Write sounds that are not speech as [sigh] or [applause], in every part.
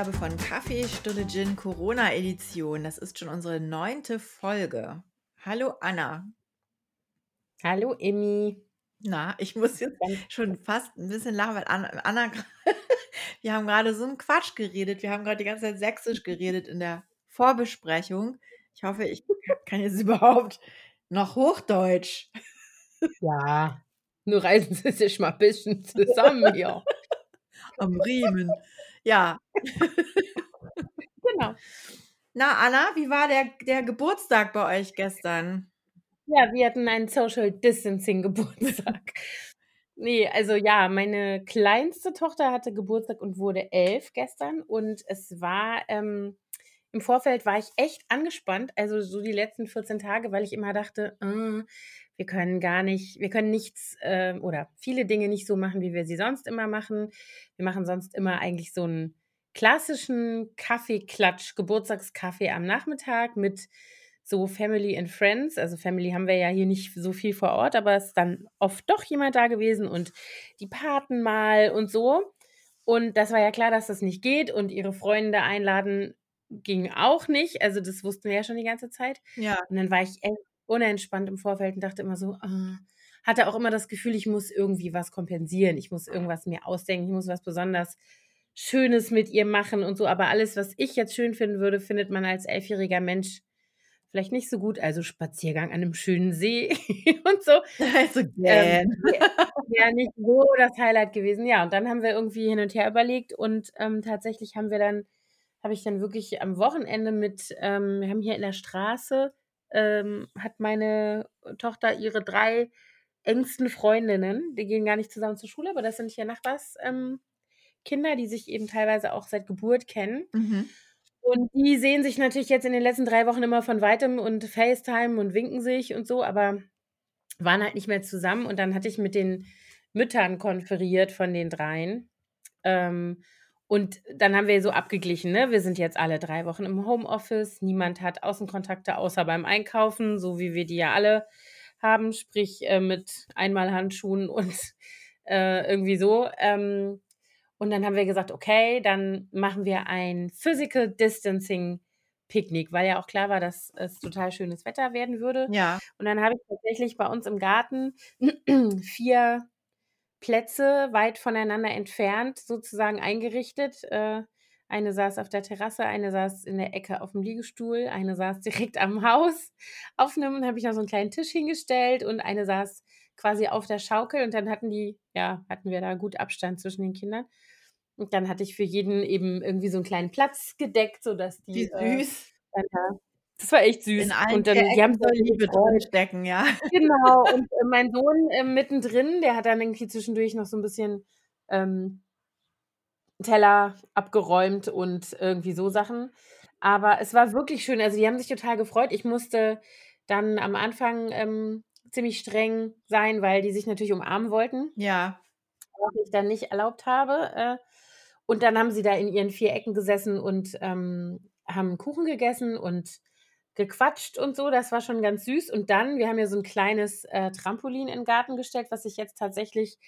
Ausgabe von Kaffee, Stunde Gin, Corona-Edition. Das ist schon unsere neunte Folge. Hallo Anna. Hallo Emmy. Na, ich muss jetzt schon fast ein bisschen lachen, weil Anna, Anna [laughs] wir haben gerade so einen Quatsch geredet. Wir haben gerade die ganze Zeit Sächsisch geredet in der Vorbesprechung. Ich hoffe, ich kann jetzt [laughs] überhaupt noch Hochdeutsch. Ja, nur reißen Sie sich mal ein bisschen zusammen hier. [laughs] Am Riemen. Ja. Genau. Na, Anna, wie war der, der Geburtstag bei euch gestern? Ja, wir hatten einen Social Distancing [laughs] Geburtstag. nee, also ja, meine kleinste Tochter hatte Geburtstag und wurde elf gestern und es war ähm, im Vorfeld war ich echt angespannt, also so die letzten 14 Tage, weil ich immer dachte, äh, wir können gar nicht, wir können nichts äh, oder viele Dinge nicht so machen, wie wir sie sonst immer machen. Wir machen sonst immer eigentlich so einen klassischen Kaffeeklatsch, Geburtstagskaffee am Nachmittag mit so Family and Friends. Also Family haben wir ja hier nicht so viel vor Ort, aber es ist dann oft doch jemand da gewesen und die Paten mal und so. Und das war ja klar, dass das nicht geht und ihre Freunde einladen ging auch nicht. Also das wussten wir ja schon die ganze Zeit. Ja. Und dann war ich echt unentspannt im Vorfeld und dachte immer so, ah, hatte auch immer das Gefühl, ich muss irgendwie was kompensieren, ich muss irgendwas mir ausdenken, ich muss was besonders Schönes mit ihr machen und so. Aber alles, was ich jetzt schön finden würde, findet man als elfjähriger Mensch vielleicht nicht so gut. Also Spaziergang an einem schönen See [laughs] und so. Also, ähm, wäre nicht so das Highlight gewesen. Ja, und dann haben wir irgendwie hin und her überlegt und ähm, tatsächlich haben wir dann, habe ich dann wirklich am Wochenende mit, ähm, wir haben hier in der Straße ähm, hat meine Tochter ihre drei engsten Freundinnen, die gehen gar nicht zusammen zur Schule, aber das sind hier Nachbarskinder, ähm, die sich eben teilweise auch seit Geburt kennen. Mhm. Und die sehen sich natürlich jetzt in den letzten drei Wochen immer von weitem und FaceTime und winken sich und so, aber waren halt nicht mehr zusammen. Und dann hatte ich mit den Müttern konferiert von den dreien. Ähm, und dann haben wir so abgeglichen, ne? Wir sind jetzt alle drei Wochen im Homeoffice. Niemand hat Außenkontakte außer beim Einkaufen, so wie wir die ja alle haben, sprich äh, mit einmal Handschuhen und äh, irgendwie so. Ähm, und dann haben wir gesagt, okay, dann machen wir ein Physical Distancing Picknick, weil ja auch klar war, dass es total schönes Wetter werden würde. Ja. Und dann habe ich tatsächlich bei uns im Garten [clears throat] vier Plätze weit voneinander entfernt sozusagen eingerichtet. Äh, eine saß auf der Terrasse, eine saß in der Ecke auf dem Liegestuhl, eine saß [laughs] direkt am Haus auf einem, habe ich noch so einen kleinen Tisch hingestellt und eine saß quasi auf der Schaukel und dann hatten die, ja, hatten wir da gut Abstand zwischen den Kindern. Und dann hatte ich für jeden eben irgendwie so einen kleinen Platz gedeckt, sodass die Wie äh, süß. dann da das war echt süß. In allen Und dann, die haben soll Liebe stecken, ja. [laughs] Genau, und äh, mein Sohn äh, mittendrin, der hat dann irgendwie zwischendurch noch so ein bisschen ähm, Teller abgeräumt und irgendwie so Sachen. Aber es war wirklich schön. Also die haben sich total gefreut. Ich musste dann am Anfang ähm, ziemlich streng sein, weil die sich natürlich umarmen wollten, Ja. was ich dann nicht erlaubt habe. Äh, und dann haben sie da in ihren vier Ecken gesessen und ähm, haben Kuchen gegessen und gequatscht und so. Das war schon ganz süß. Und dann, wir haben ja so ein kleines äh, Trampolin in den Garten gestellt, was ich jetzt tatsächlich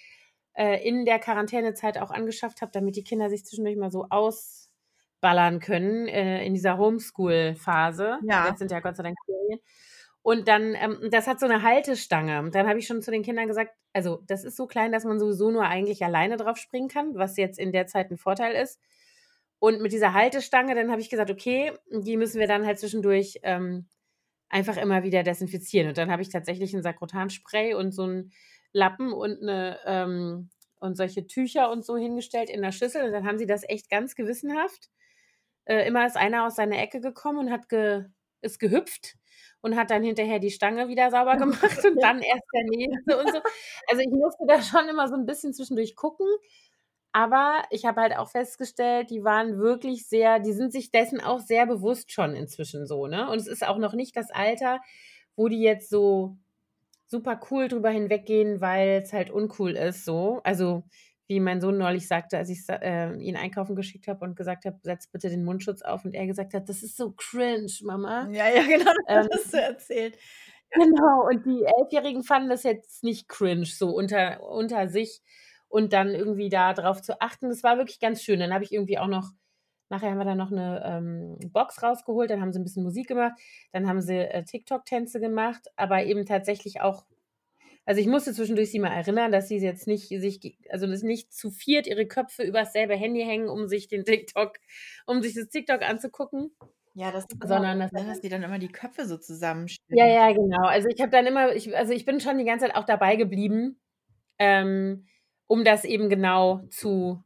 äh, in der Quarantänezeit auch angeschafft habe, damit die Kinder sich zwischendurch mal so ausballern können äh, in dieser Homeschool-Phase. Ja. Jetzt sind ja Gott sei Dank Ferien. Und dann, ähm, das hat so eine Haltestange. Und dann habe ich schon zu den Kindern gesagt, also das ist so klein, dass man sowieso nur eigentlich alleine drauf springen kann, was jetzt in der Zeit ein Vorteil ist. Und mit dieser Haltestange, dann habe ich gesagt, okay, die müssen wir dann halt zwischendurch ähm, einfach immer wieder desinfizieren. Und dann habe ich tatsächlich ein Sakrotanspray und so einen Lappen und eine ähm, und solche Tücher und so hingestellt in der Schüssel. Und dann haben sie das echt ganz gewissenhaft. Äh, immer ist einer aus seiner Ecke gekommen und hat ge, ist gehüpft und hat dann hinterher die Stange wieder sauber gemacht und [laughs] dann erst der nächste und so. Also ich musste da schon immer so ein bisschen zwischendurch gucken. Aber ich habe halt auch festgestellt, die waren wirklich sehr, die sind sich dessen auch sehr bewusst schon inzwischen so, ne? Und es ist auch noch nicht das Alter, wo die jetzt so super cool drüber hinweggehen, weil es halt uncool ist, so. Also, wie mein Sohn neulich sagte, als ich äh, ihn einkaufen geschickt habe und gesagt habe, setz bitte den Mundschutz auf und er gesagt hat, das ist so cringe, Mama. Ja, ja, genau, das Ähm, hast du erzählt. Genau, und die Elfjährigen fanden das jetzt nicht cringe, so unter, unter sich. Und dann irgendwie da drauf zu achten. Das war wirklich ganz schön. Dann habe ich irgendwie auch noch nachher haben wir dann noch eine ähm, Box rausgeholt, dann haben sie ein bisschen Musik gemacht, dann haben sie äh, TikTok-Tänze gemacht, aber eben tatsächlich auch also ich musste zwischendurch sie mal erinnern, dass sie jetzt nicht sich, also das nicht zu viert ihre Köpfe übers selbe Handy hängen, um sich den TikTok, um sich das TikTok anzugucken. Ja, das ist sondern immer, das, ne, dass die dann immer die Köpfe so zusammenstellen. ja, ja, genau. Also ich habe dann immer, ich, also ich bin schon die ganze Zeit auch dabei geblieben, ähm, um das eben genau zu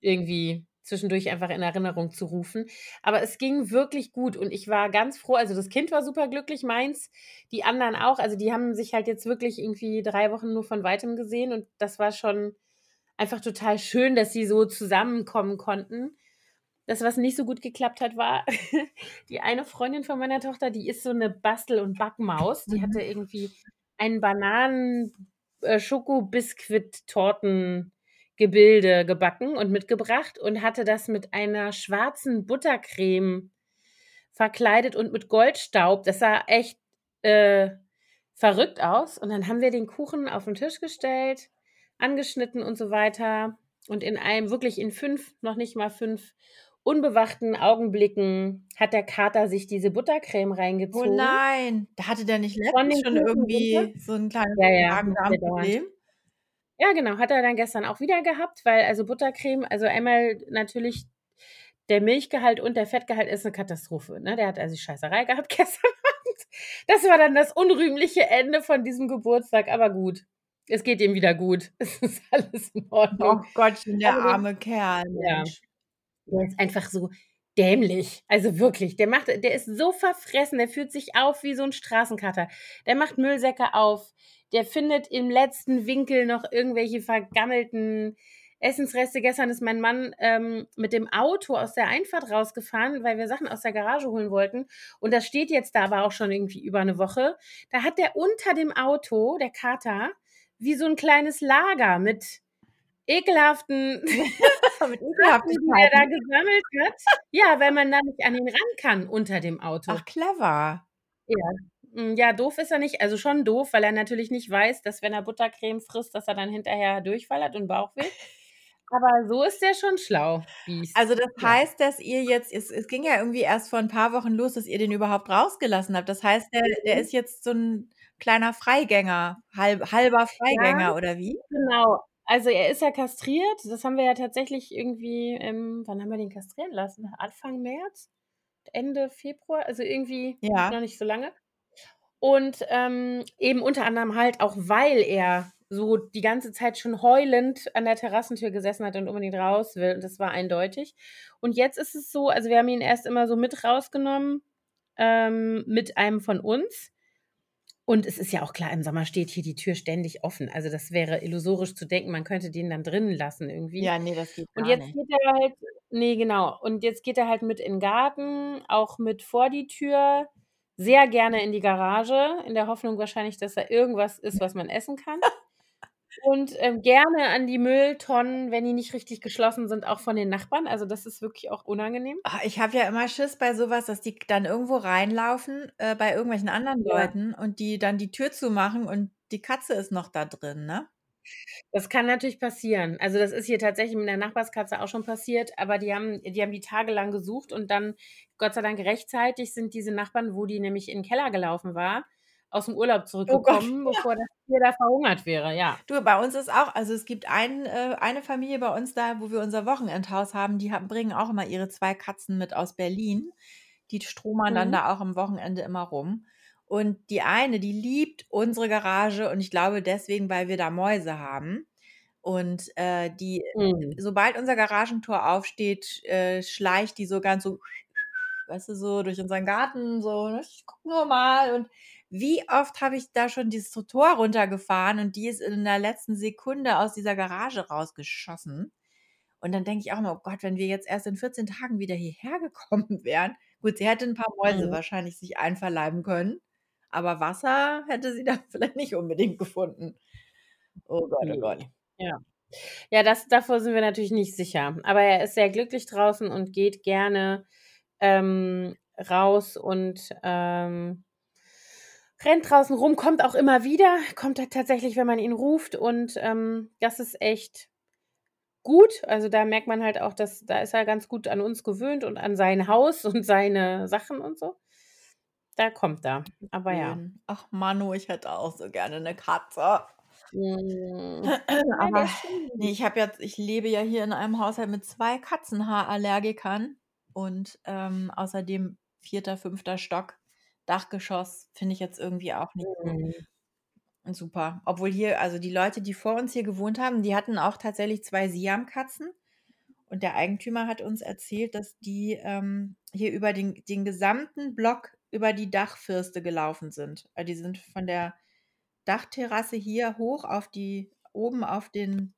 irgendwie zwischendurch einfach in Erinnerung zu rufen. Aber es ging wirklich gut und ich war ganz froh. Also das Kind war super glücklich, meins, die anderen auch. Also die haben sich halt jetzt wirklich irgendwie drei Wochen nur von weitem gesehen und das war schon einfach total schön, dass sie so zusammenkommen konnten. Das, was nicht so gut geklappt hat, war [laughs] die eine Freundin von meiner Tochter, die ist so eine Bastel- und Backmaus. Die Mhm. hatte irgendwie einen Bananen-Schokobiskuit-Torten- Gebilde gebacken und mitgebracht und hatte das mit einer schwarzen Buttercreme verkleidet und mit Goldstaub. Das sah echt äh, verrückt aus. Und dann haben wir den Kuchen auf den Tisch gestellt, angeschnitten und so weiter. Und in einem, wirklich in fünf, noch nicht mal fünf unbewachten Augenblicken hat der Kater sich diese Buttercreme Oh reingezogen. nein, da hatte der nicht letztens schon Kuchen runter. irgendwie so ein kleines Ja, ja, Magen-Darm-Problem? Ja, genau, hat er dann gestern auch wieder gehabt, weil also Buttercreme, also einmal natürlich der Milchgehalt und der Fettgehalt ist eine Katastrophe. Ne? Der hat also Scheißerei [laughs] gehabt gestern Abend. Das war dann das unrühmliche Ende von diesem Geburtstag, aber gut. Es geht ihm wieder gut. [laughs] Es ist alles in Oh Ordnung. Gottchen, der den- arme Kerl, Ja. Mensch. Der ist einfach so dämlich. Also wirklich, der macht, der ist so verfressen, der fühlt sich auf wie so ein Straßenkater. Der macht Müllsäcke auf, der findet im letzten Winkel noch irgendwelche vergammelten Essensreste. Gestern ist mein Mann ähm, mit dem Auto aus der Einfahrt rausgefahren, weil wir Sachen aus der Garage holen wollten. Und das steht jetzt da aber auch schon irgendwie über eine Woche. Da hat der unter dem Auto, der Kater, wie so ein kleines Lager mit ekelhaften [laughs] Sachen, die er da gesammelt hat. Ja, weil man da nicht an ihn ran kann unter dem Auto. Ach, clever. Ja. Mm, Ja, doof ist er nicht. Also schon doof, weil er natürlich nicht weiß, dass wenn er Buttercreme frisst, dass er dann hinterher Durchfall hat und Bauchweh. Aber so ist der schon schlau, Biest. Also das heißt, dass ihr jetzt es es ging ja irgendwie erst vor ein paar Wochen los, dass ihr den überhaupt rausgelassen habt. Das heißt, der der ist jetzt so 'n kleiner Freigänger, halb halber Freigänger Ja, oder wie? genau. Also er ist ja kastriert. Das haben wir ja tatsächlich irgendwie, ähm, wann haben wir den kastrieren lassen? Anfang März? Ende Februar? Also irgendwie Ja. noch nicht so lange. Und ähm, eben unter anderem halt auch, weil er so die ganze Zeit schon heulend an der Terrassentür gesessen hat und unbedingt raus will. Und das war eindeutig. Und jetzt ist es so, also wir haben ihn erst immer so mit rausgenommen, ähm, mit einem von uns. Und es ist ja auch klar, im Sommer steht hier die Tür ständig offen. Also das wäre illusorisch zu denken, man könnte den dann drinnen lassen irgendwie. Ja, ne, das geht Und jetzt nicht. geht er halt, nee, genau. Und jetzt geht er halt mit in den Garten, auch mit vor die Tür, sehr gerne in die Garage, in der Hoffnung wahrscheinlich, dass da irgendwas ist, was man essen kann. Und ähm, gerne an die Mülltonnen, wenn die nicht richtig geschlossen sind, auch von den Nachbarn. Also das ist wirklich auch unangenehm. Ah, ich habe ja immer Schiss bei so was, dass die dann irgendwo reinlaufen, äh, bei irgendwelchen anderen Ja. Leuten und die dann die Tür zumachen und die Katze ist noch da drin, ne? Das kann natürlich passieren. Also das ist hier tatsächlich mit der Nachbarskatze auch schon passiert, aber die haben, die haben die tagelang gesucht und dann, Gott sei Dank, rechtzeitig sind diese Nachbarn, wo die nämlich in den Keller gelaufen war, aus dem Urlaub Oh Gott, zurückgekommen, ja. bevor das Tier da verhungert wäre, ja. Du, bei uns ist auch also es gibt ein äh, eine Familie bei uns da, wo wir unser Wochenendhaus haben, die haben bringen auch immer ihre 2 Katzen mit aus Berlin. Die stromern dann Mhm. da auch am Wochenende immer rum. Und die eine, die liebt unsere Garage und ich glaube deswegen, weil wir da Mäuse haben. Und, äh, die Mhm. sobald unser Garagentor aufsteht, äh, schleicht die so ganz so weißt du, so durch unseren Garten, so, ne: „Ich gucke nur mal.“ Und wie oft habe ich da schon dieses Tor runtergefahren und die ist in der letzten Sekunde aus dieser Garage rausgeschossen. Und dann denke ich auch immer: „Oh Gott, wenn wir jetzt erst in 14 Tagen wieder hierher gekommen [laughs] wären.“ Gut, sie hätte 'n paar Mäuse Mhm. wahrscheinlich sich einverleiben können, aber Wasser hätte sie [laughs] da vielleicht nicht unbedingt gefunden. Oh Gott, oh Gott. Ja. Ja, das davor sind wir natürlich nicht sicher. Aber er ist sehr glücklich draußen und geht gerne, ähm, raus und, ähm, rennt draußen rum, kommt auch immer wieder, kommt tatsächlich, wenn man ihn ruft und, ähm, das ist echt gut. Also, da merkt man halt auch, dass da ist er ganz gut an uns gewöhnt und an sein Haus [laughs] und seine Sachen und so. Da kommt er, aber ja. Ach, Manu, ich hätte auch so gerne 'ne Katze. Mhm. [clears throat] Aber ne, süß. ich habe jetzt ich lebe ja hier in einem Haushalt mit 2 Katzenhaarallergikern und, ähm, außerdem 4., 5. Stock, Dachgeschoss, finde ich jetzt irgendwie auch nicht so Mhm. super. Obwohl hier also, die Leute, die vor uns hier gewohnt haben, die hatten auch tatsächlich 2 Siamkatzen und der Eigentümer hat uns erzählt, dass die, ähm, hier über den den gesamten Block über die Dachfirste gelaufen sind. Weil die sind von der Dachterrasse hier hoch auf die oben auf den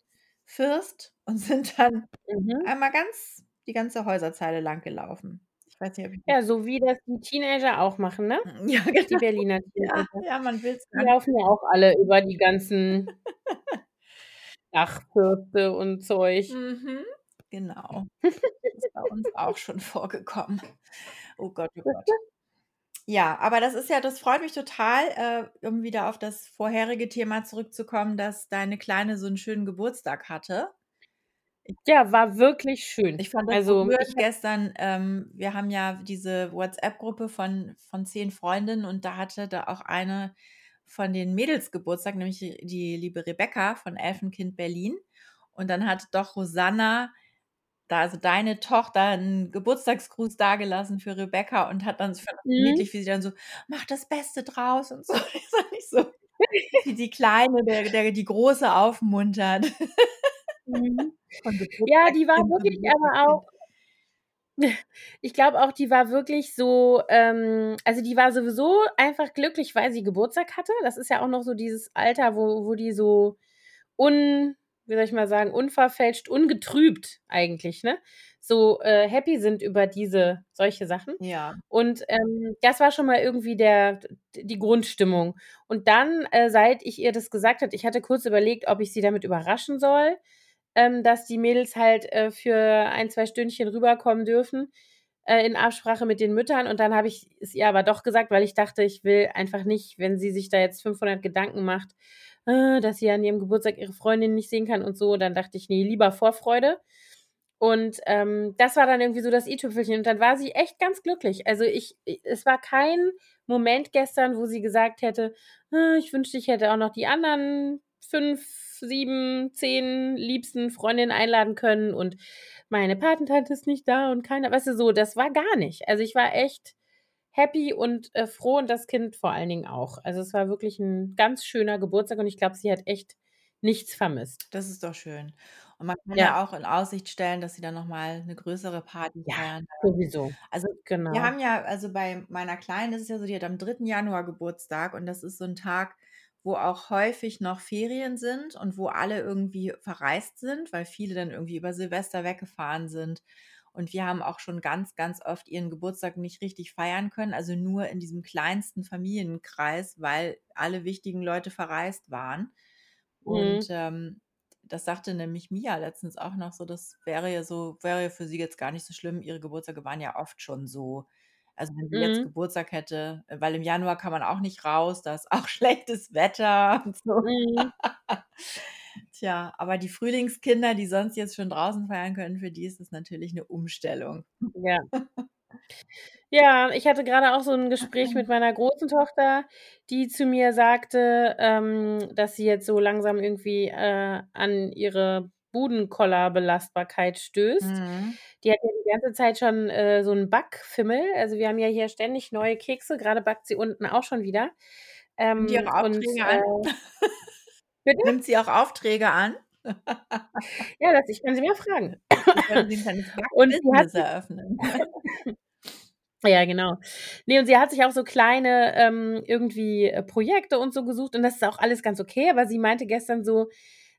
First und [laughs] sind dann Mhm. einmal ganz die ganze Häuserzeile lang gelaufen. Ich weiß nicht, ob ich Ja, so wie das die Teenager auch machen, ne? [laughs] Ja, Die genau. Berliner Ja, Teenager. ja, man will's Die gar nicht laufen ja auch alle über die ganzen Dachfirste und Zeug. Mhm, genau. [laughs] Ist bei uns auch schon vorgekommen. Oh Gott, oh Gott. [laughs] Ja, aber das ist ja das freut mich total, äh, um wieder auf das vorherige Thema zurückzukommen, dass deine Kleine so 'n schönen Geburtstag hatte. Ja, war wirklich schön. ich fand das so Also, rührend ich habe gestern, ähm, wir haben ja diese WhatsApp-Gruppe von von 10 Freundinnen und da hatte da auch eine von den Mädels Geburtstag, nämlich die die liebe Rebecca von Elfenkind Berlin. Und dann hat doch Rosanna da also, deine Tochter 'n Geburtstagsgruß dagelassen für Rebecca und hat dann ich fand das so Mhm. niedlich, wie sie dann so: „Mach das Beste draus“ und so. [laughs] Das fand ich so wie die Kleine, der der die Große aufmuntert. [laughs] Mhm. Ja, die war wirklich aber auch [laughs] ich glaube auch, die war wirklich so ähm, also, die war sowieso einfach glücklich, weil sie Geburtstag hatte. Das ist ja auch noch so dieses Alter, wo wo die so un wie soll ich mal sagen, unverfälscht, ungetrübt eigentlich, ne, so, äh, happy sind über diese solche Sachen. Ja. Und, ähm, das war schon mal irgendwie der die Grundstimmung. Und dann, äh, seit ich ihr das gesagt hatte ich hatte kurz überlegt, ob ich sie damit überraschen soll, ähm, dass die Mädels halt, äh, für 1, 2 Stündchen rüberkommen dürfen, äh, in Absprache mit den Müttern. Und dann habe ich es ihr aber doch gesagt, weil ich dachte, ich will einfach nicht, wenn sie sich da jetzt 500 Gedanken macht, äh, dass sie an ihrem Geburtstag ihre Freundin nicht sehen kann und so, dann dachte ich: „Ne, lieber Vorfreude.“ Und, ähm, das war dann irgendwie so das i-Tüpfelchen und dann war sie echt ganz glücklich. Also, ich es war kein Moment gestern, wo sie gesagt hätte: „Äh, ich wünschte, ich hätte auch noch die anderen 5, 7, 10 liebsten Freundinnen einladen können und meine Patentante ist nicht da und keiner“ weißt du, so, das war gar nicht. Also, ich war echt happy und, äh, froh und das Kind vor allen Dingen auch. Also, es war wirklich 'n ganz schöner Geburtstag und ich glaube, sie hat echt nichts vermisst. Das ist doch schön. Und man kann Ja. ja auch in Aussicht stellen, dass sie dann noch mal 'ne größere Party Ja, feiern sowieso. Also, wir Genau. haben ja also, bei meiner Kleinen ist es ja so, die hat am 3. Januar Geburtstag und das ist so 'n Tag, wo auch häufig noch Ferien sind und wo alle irgendwie verreist sind, weil viele dann irgendwie über Silvester weggefahren sind. Und wir haben auch schon ganz, ganz oft ihren Geburtstag nicht richtig feiern können, also, nur in diesem kleinsten Familienkreis, weil alle wichtigen Leute verreist waren. Und, Mhm. ähm, das sagte nämlich Mia letztens auch noch so, das wäre ja so wäre ja für sie jetzt gar nicht so schlimm. Ihre Geburtstage waren ja oft schon so. Also, wenn sie jetzt Mhm. Geburtstag hätte weil im Januar kann man auch nicht raus, da ist [laughs] auch schlechtes Wetter und so. Mhm. [laughs] Tja, aber die Frühlingskinder, die sonst jetzt schon draußen feiern können, für die ist das natürlich 'ne Umstellung. Ja. [laughs] Ja, ich hatte grade auch so 'n Gespräch mit meiner großen Tochter, die zu mir sagte, ähm, dass sie jetzt so langsam irgendwie, äh, an ihre Budenkoller-Belastbarkeit stößt. Mhm. Die hat ja die ganze Zeit schon, äh, so 'n Backfimmel. Also, wir haben ja hier ständig neue Kekse, grade backt sie unten auch schon wieder. Nimmt die Ähm, auch und, Aufträge an? [laughs] äh? Nimmt sie auch Aufträge an? [laughs] Ja, das ich kann sie mal fragen. Sie [laughs] Und sie hat eröffnen. Ja, genau. Ne, und sie hat sich auch so kleine, ähm, irgendwie, äh, Projekte und so gesucht und das ist auch alles ganz okay, aber sie meinte gestern so,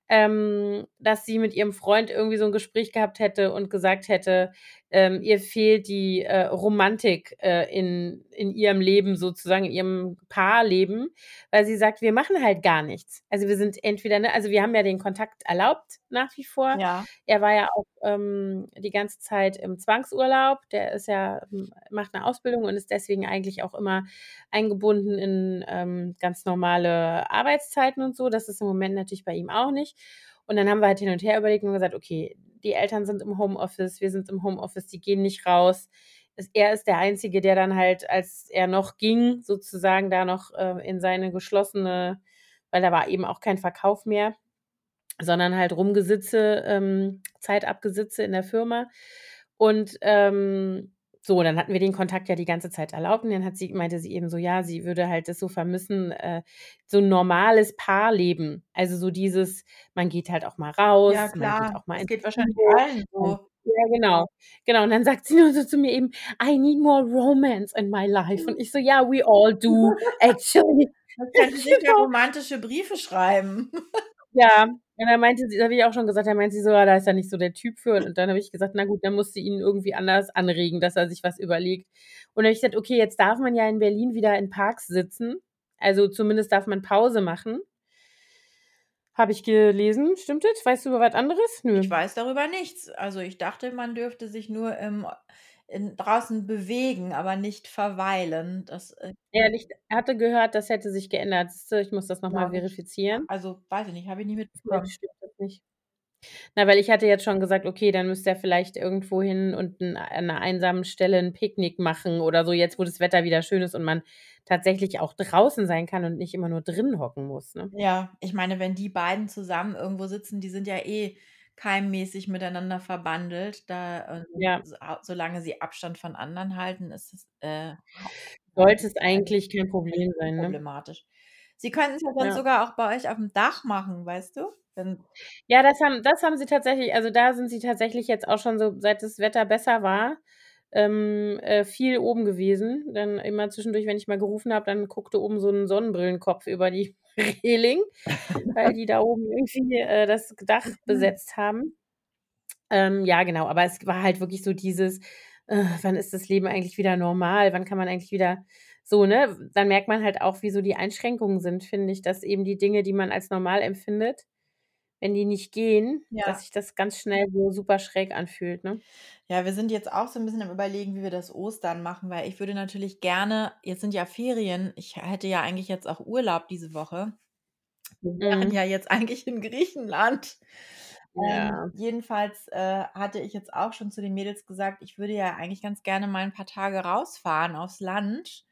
ähm, dass sie mit ihrem Freund irgendwie so 'n Gespräch gehabt hätte und gesagt hätte, ähm, ihr fehlt die, äh, Romantik, äh, in in ihrem Leben sozusagen, in ihrem Paarleben, weil sie sagt: „Wir machen halt gar nichts.“ Also, wir sind entweder ne, also, wir haben ja den Kontakt erlaubt nach wie vor. Ja. Er war ja auch, ähm, die ganze Zeit im Zwangsurlaub. Der ist ja hm, macht 'ne Ausbildung und ist deswegen eigentlich auch immer eingebunden in, ähm, ganz normale Arbeitszeiten und so. Das ist im Moment natürlich bei ihm auch nicht. Und dann haben wir halt hin und her überlegt und gesagt: „Okay, die Eltern sind im Homeoffice, wir sind im Homeoffice, die gehen nicht raus.“ Es er ist der Einzige, der dann halt, als er noch ging, sozusagen da noch, äh, in seine geschlossene weil da war eben auch kein Verkauf mehr, sondern halt Rumgesitze, ähm, Zeitabgesitze in der Firma. Und, ähm, so, dann hatten wir den Kontakt ja die ganze Zeit erlaubt und dann hat sie meinte sie eben so, ja, sie würde halt das so vermissen, äh, so 'n normales Paarleben. Also, so dieses man geht halt auch mal Ja raus, man geht klar, auch mal das geht wahrscheinlich allen so. ja, genau. Genau, und dann sagt sie nur so zu mir eben: „I need more romance in my life.“ Und ich so: „Yeah, we all do, [laughs] actually.“ Dann könnte [laughs] sich ja Genau. romantische Briefe schreiben. Ja, und dann meinte sie habe ich auch schon gesagt dann meinte sie so: „Ja, da ist er nicht so der Typ für.“ Und dann habe ich gesagt: „Na gut, dann musst du ihn irgendwie anders anregen, dass er sich was überlegt.“ Und dann habe ich gesagt: „Okay, jetzt darf man ja in Berlin wieder in Parks sitzen. Also, zumindest darf man Pause machen.“ Habe ich gelesen. Stimmt das? Weißt du über was anderes? Ich Nö. weiß darüber nichts. Also, ich dachte, man dürfte sich nur im in draußen bewegen, aber nicht verweilen. Das, äh Ehrlich, hatte gehört, das hätte sich geändert. Ich muss das noch mal Glaube ich. verifizieren. Also, weiß ich nicht, habe ich nie mitbekommen. nicht. Na, weil ich hatte jetzt schon gesagt: „Okay, dann müsste er vielleicht irgendwo hin und an 'ner einsamen Stelle 'n Picknick machen oder so, jetzt, wo das Wetter wieder schön ist und man tatsächlich auch draußen sein kann und nicht immer nur drinnen hocken muss“, ne? Ja, ich meine, wenn die beiden zusammen irgendwo sitzen, die sind ja eh keimmäßig miteinander verbandelt, da, ähm, Ja. so solange sie Abstand von anderen halten, ist es, äh, Sollte es eigentlich kein Problem [laughs] sein, ne? unproblematisch. Sie können's ja sonst Ja. sogar auch bei euch aufm Dach machen, weißt du? Dann Ja, das haben das haben sie tatsächlich also, da sind sie tatsächlich jetzt auch schon so, seit das Wetter besser war, ähm, äh, viel oben gewesen. Dann immer zwischendurch, wenn ich mal gerufen habe, dann guckte oben so 'n Sonnenbrillenkopf über die Reling, weil die da oben irgendwie, äh, das Dach besetzt haben. Ähm, ja, genau, aber es war halt wirklich so dieses: „Äh, wann ist das Leben eigentlich wieder normal? Wann kann man eigentlich wieder“ so, ne? Dann merkt man halt auch, wie so die Einschränkungen sind, finde ich, dass eben die Dinge, die man als normal empfindet, wenn die nicht gehen, Ja. dass sich das ganz schnell so super schräg anfühlt, ne? Ja, wir sind jetzt auch so 'n bisschen am Überlegen, wie wir das Ostern machen, weil ich würde natürlich gerne jetzt sind ja Ferien, ich hätte ja eigentlich jetzt auch Urlaub diese Woche. Wir wären Mhm. ja jetzt [laughs] eigentlich in Griechenland. Ähm, Ja. jedenfalls, äh, hatte ich jetzt auch schon zu den Mädels gesagt, ich würde ja eigentlich ganz gerne mal 'n paar Tage rausfahren aufs Land,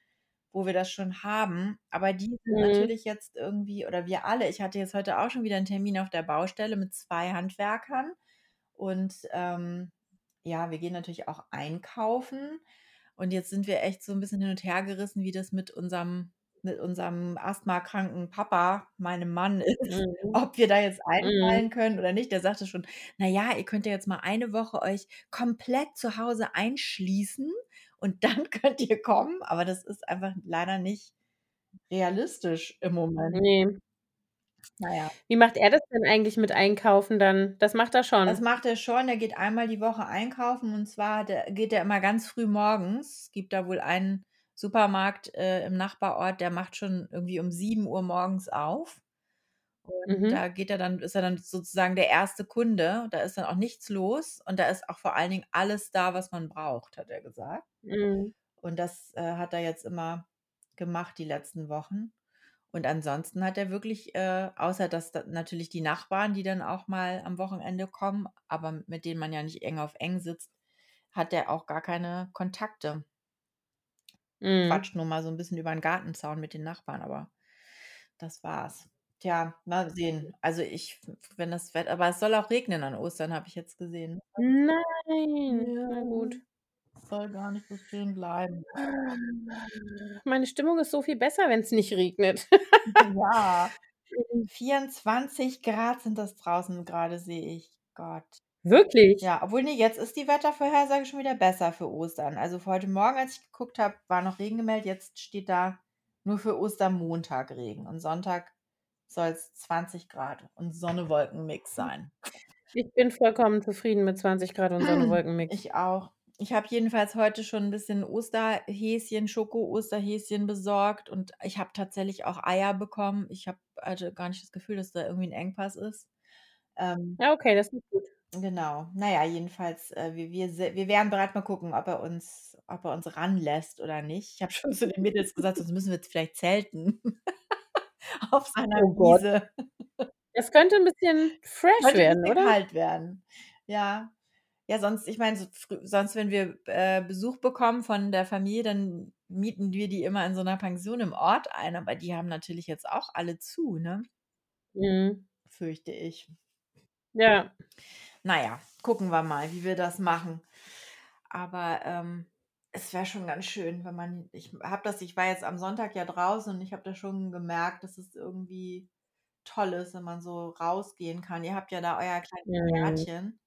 wo wir das schon haben. Aber die sind Mhm. natürlich jetzt irgendwie oder wir alle ich hatte jetzt heute auch schon wieder 'n Termin auf der Baustelle mit 2 Handwerkern und, ähm, ja, wir gehen natürlich auch einkaufen. Und jetzt sind wir echt so 'n bisschen hin und hergerissen, wie das mit unserem mit unserem asthmakranken Papa, meinem Mann ist, [laughs] Mhm. ob wir da jetzt Mhm. einfallen können oder nicht. Der sagte schon: „Na ja, ihr könnt ja jetzt mal eine Woche euch komplett zu Hause einschließen und dann [laughs] könnt ihr kommen.“ Aber das ist einfach leider nicht realistisch im Moment. Ne. Na ja. Wie macht er das denn eigentlich mit Einkaufen dann? Das macht er Das schon? macht er schon. Der geht einmal die Woche einkaufen und zwar geht der immer ganz früh morgens. Es gibt da wohl einen Supermarkt, äh, im Nachbarort, der macht schon irgendwie um 7:00 morgens auf. Und Mhm. da geht er dann ist er dann sozusagen der 1. Kunde. Da ist dann auch nichts los und da ist auch vor allen Dingen alles da, was man braucht, hat er gesagt. Mhm. Und das, äh, hat er jetzt immer gemacht die letzten Wochen. Und ansonsten hat er wirklich, äh, außer dass da natürlich die Nachbarn, die dann auch mal am Wochenende kommen, aber mit denen man ja nicht eng auf eng sitzt, hat der auch gar keine Kontakte. Mhm. Quatscht nur mal so 'n bisschen über 'n Gartenzaun mit den Nachbarn, aber das war's. Tja, mal sehen. Also, ich wenn das Wett aber es soll auch regnen an Ostern, habe ich jetzt gesehen. Nein. Ja, Na gut. soll gar nicht so schön bleiben. Meine Stimmung ist so viel besser, wenn's nicht regnet. Ja, Mhm. 24 C sind das draußen grade, sehe ich. Gott. Wirklich? Ja, obwohl, ne, jetzt ist die Wettervorhersage schon wieder besser für Ostern. Also, für heute Morgen, als ich geguckt habe, war noch Regen gemeldet, jetzt steht da nur für Ostermontag Regen und Sonntag soll's 20 C und Sonne-Wolken-Mix [laughs] sein. Ich bin vollkommen zufrieden mit 20 C und Sonne-Wolken-Mix. [clears throat] Ich auch. Ich habe jedenfalls heute schon 'n bisschen Osterhäschen Schoko-Osterhäschen besorgt und ich habe tatsächlich auch Eier bekommen. Ich habe hatte gar nicht das Gefühl, dass da irgendwie 'n Engpass ist. Ähm Ja, okay, das ist gut. Genau. Na ja, jedenfalls, äh, wir wir se wir wären bereit, mal gucken, ob er uns ob er uns ranlässt oder nicht. Ich habe schon zu den Mädels gesagt: „Sonst müssen wir jetzt vielleicht zelten [laughs] [laughs] auf seiner Oh Gott. Wiese.“ Es könnte 'n bisschen fresh Könnte werden, bisschen oder? kalt werden. Ja. Ja, sonst ich meine, so sonst, wenn wir, äh, Besuch bekommen von der Familie, dann mieten wir die immer in so 'ner Pension im Ort ein, aber die haben natürlich jetzt auch alle zu, ne? Mhm. Fürchte ich. Ja. Na ja, gucken wir mal, wie wir das machen. Aber, ähm, es wäre schon ganz schön, wenn man ich habe das ich war jetzt am Sonntag ja draußen und ich habe da schon gemerkt, dass es irgendwie toll ist, wenn man so rausgehen kann. Ihr habt ja da euer kleines Mhm. Gärtchen.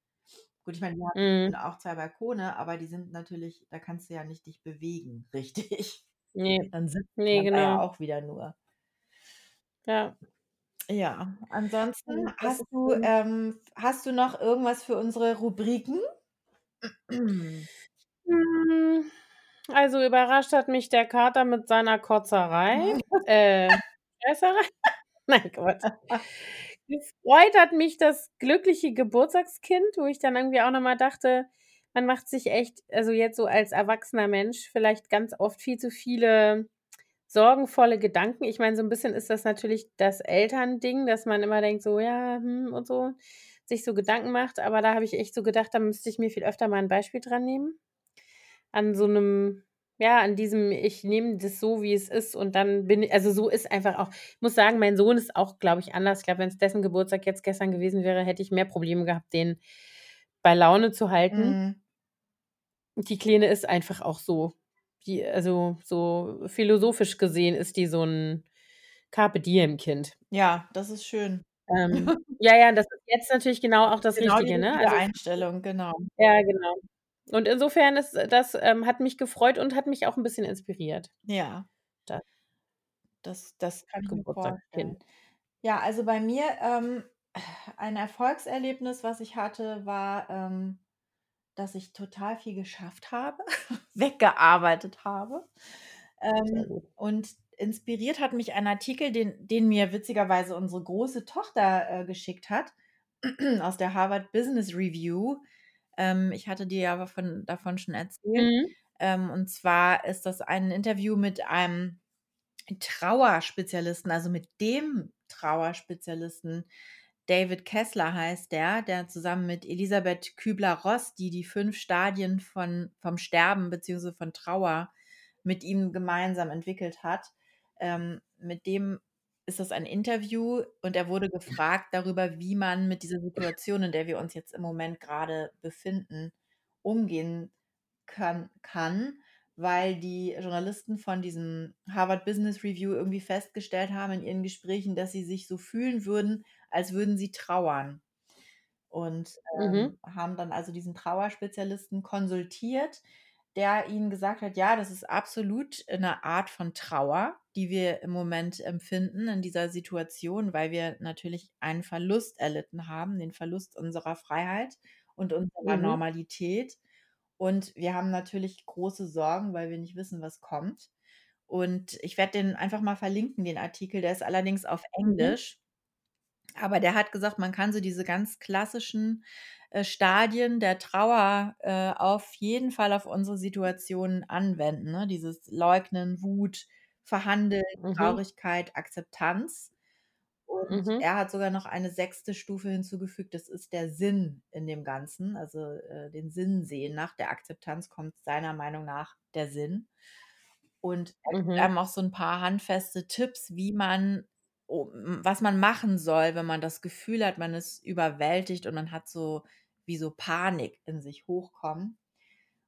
Gut, ich meine, wir haben Mhm. auch 2 Balkone, aber die sind natürlich da kannst du ja nicht dich bewegen, [laughs] richtig. Ne. Dann sitzt Ne, man da ja genau. auch wieder nur. Ja. Ja, ansonsten das hast du ähm, hast du noch irgendwas für unsere Rubriken? [clears throat] Hm, also, überrascht hat mich der Kater mit seiner Kotzerei, [laughs] äh, Fresserei. [laughs] Nein, Quatsch. Gefreut hat mich das glückliche Geburtstagskind, wo ich dann irgendwie auch noch mal dachte, man macht sich echt also, jetzt so als erwachsener Mensch vielleicht ganz oft viel zu viele sorgenvolle Gedanken. Ich meine, so 'n bisschen ist das natürlich das Elternding, dass man immer denkt so: „Ja, hm“ und so, sich so Gedanken macht, aber da habe ich echt so gedacht, da müsste ich mir viel öfter mal 'n Beispiel dran nehmen. An so 'nem ja, an diesem ich nehme das so, wie es ist und dann bin also, so ist einfach auch ich muss sagen, mein Sohn ist auch, glaube ich, anders. Ich glaube, wenn's dessen Geburtstag jetzt gestern gewesen wäre, hätte ich mehr Probleme gehabt, den bei Laune zu halten. Mhm. Die Kleine ist einfach auch so. Die also, so philosophisch gesehen ist die so 'n Carpe-Diem-Kind. Ja, das ist schön. Ähm, [laughs] ja, ja, das ist jetzt natürlich genau auch das Genau die Richtige, ne? richtige Also Einstellung, genau. Ja, genau. Und insofern ist das ähm, hat mich gefreut und hat mich auch 'n bisschen inspiriert. Ja. Da Das das kann Geburtstagskind. Ja, also, bei mir, ähm, ein Erfolgserlebnis, was ich hatte, war, ähm, dass ich total viel geschafft habe, [laughs] weggearbeitet habe. Ähm, und inspiriert hat mich ein Artikel, den den mir witzigerweise unsere große Tochter, äh, geschickt hat [clears throat] aus der Harvard Business Review. Ähm, ich hatte dir ja aber von davon schon erzählt. Mhm. Ähm, und zwar ist das ein Interview mit einem Trauerspezialisten, also, mit dem Trauerspezialisten. David Kessler heißt der, der zusammen mit Elisabeth Kübler-Ross, die die 5 Stadien von vom Sterben beziehungsweise von Trauer mit ihm gemeinsam entwickelt hat. Ähm, mit dem ist das ein Interview und er wurde gefragt darüber, wie man mit dieser Situation, in der wir uns jetzt im Moment grade befinden, umgehen kann kann, weil die Journalisten von diesem Harvard Business Review irgendwie festgestellt haben in ihren Gesprächen, dass sie sich so fühlen würden, als würden sie trauern. Und, Mhm. ähm, haben dann also diesen Trauerspezialisten konsultiert, der ihnen gesagt hat: „Ja, das ist absolut 'ne Art von Trauer, die wir im Moment empfinden in dieser Situation, weil wir natürlich einen Verlust erlitten haben, den Verlust unserer Freiheit und unserer Mhm. Normalität. Und wir haben natürlich große Sorgen, weil wir nicht wissen, was kommt.“ Und ich werde den einfach mal verlinken, den Artikel, der ist allerdings auf Mhm. Englisch. Aber der hat gesagt, man kann so diese ganz klassischen, äh, Stadien der Trauer, äh, auf jeden Fall auf unsere Situation anwenden, ne? Dieses Leugnen, Wut, Verhandeln, Mhm. Traurigkeit, Akzeptanz. Und Mhm. er hat sogar noch eine 6. Stufe hinzugefügt, das ist der Sinn in dem Ganzen, also, äh, den Sinn sehen. Nach der Akzeptanz kommt seiner Meinung nach der Sinn. Und er gibt Mhm. einem auch so 'n paar handfeste Tipps, wie man was man machen soll, wenn man das Gefühl hat, man ist überwältigt und man hat so wie so Panik in sich hochkommen.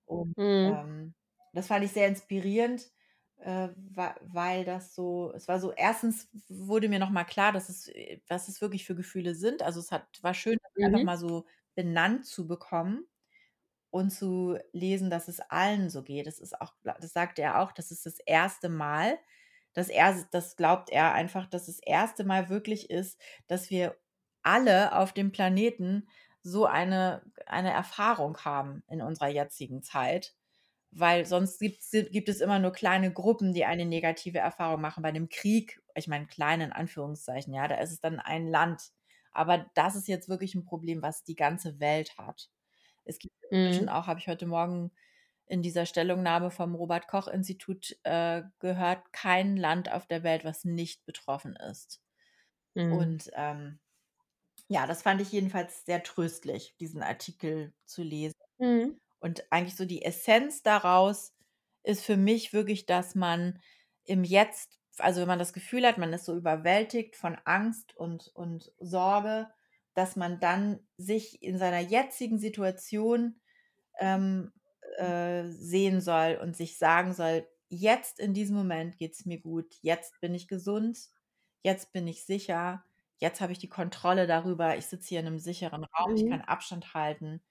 Und, Mhm. ähm, das fand ich sehr inspirierend, äh, weil das so es war so 1. w wurde mir noch mal klar, dass es äh, was es wirklich für Gefühle sind. Also, es hat war schön, das einfach Mhm. mal so benannt zu bekommen und zu lesen, dass es allen so geht. Das ist auch das sagte er auch, das ist das 1. Mal, dass er das glaubt er einfach, dass das 1. Mal wirklich ist, dass wir alle auf dem Planeten so eine eine Erfahrung haben in unserer jetzigen Zeit, weil sonst gibt's gibt es immer nur kleine Gruppen, die eine negative Erfahrung machen. Bei 'nem Krieg ich meine, klein in Anführungszeichen, ja, da ist es dann ein Land. Aber das ist jetzt wirklich 'n Problem, was die ganze Welt hat. Es gibt inzwischen Mhm. auch habe ich heute Morgen in dieser Stellungnahme vom Robert-Koch-Institut, äh, gehört, kein Land auf der Welt, was nicht betroffen ist. Mhm. Und, ähm Ja, das fand ich jedenfalls sehr tröstlich, diesen Artikel zu lesen. Mhm. Und eigentlich so die Essenz daraus ist für mich wirklich, dass man im Jetzt also, wenn man das Gefühl hat, man ist so überwältigt von Angst und und Sorge, dass man dann sich in seiner jetzigen Situation, ähm, äh, sehen soll und sich sagen soll: „Jetzt in diesem Moment geht's mir gut. Jetzt bin ich gesund. Jetzt bin ich sicher. Jetzt habe ich die Kontrolle darüber. Ich sitze hier in 'nem sicheren Raum. Ich Mhm. kann Abstand halten.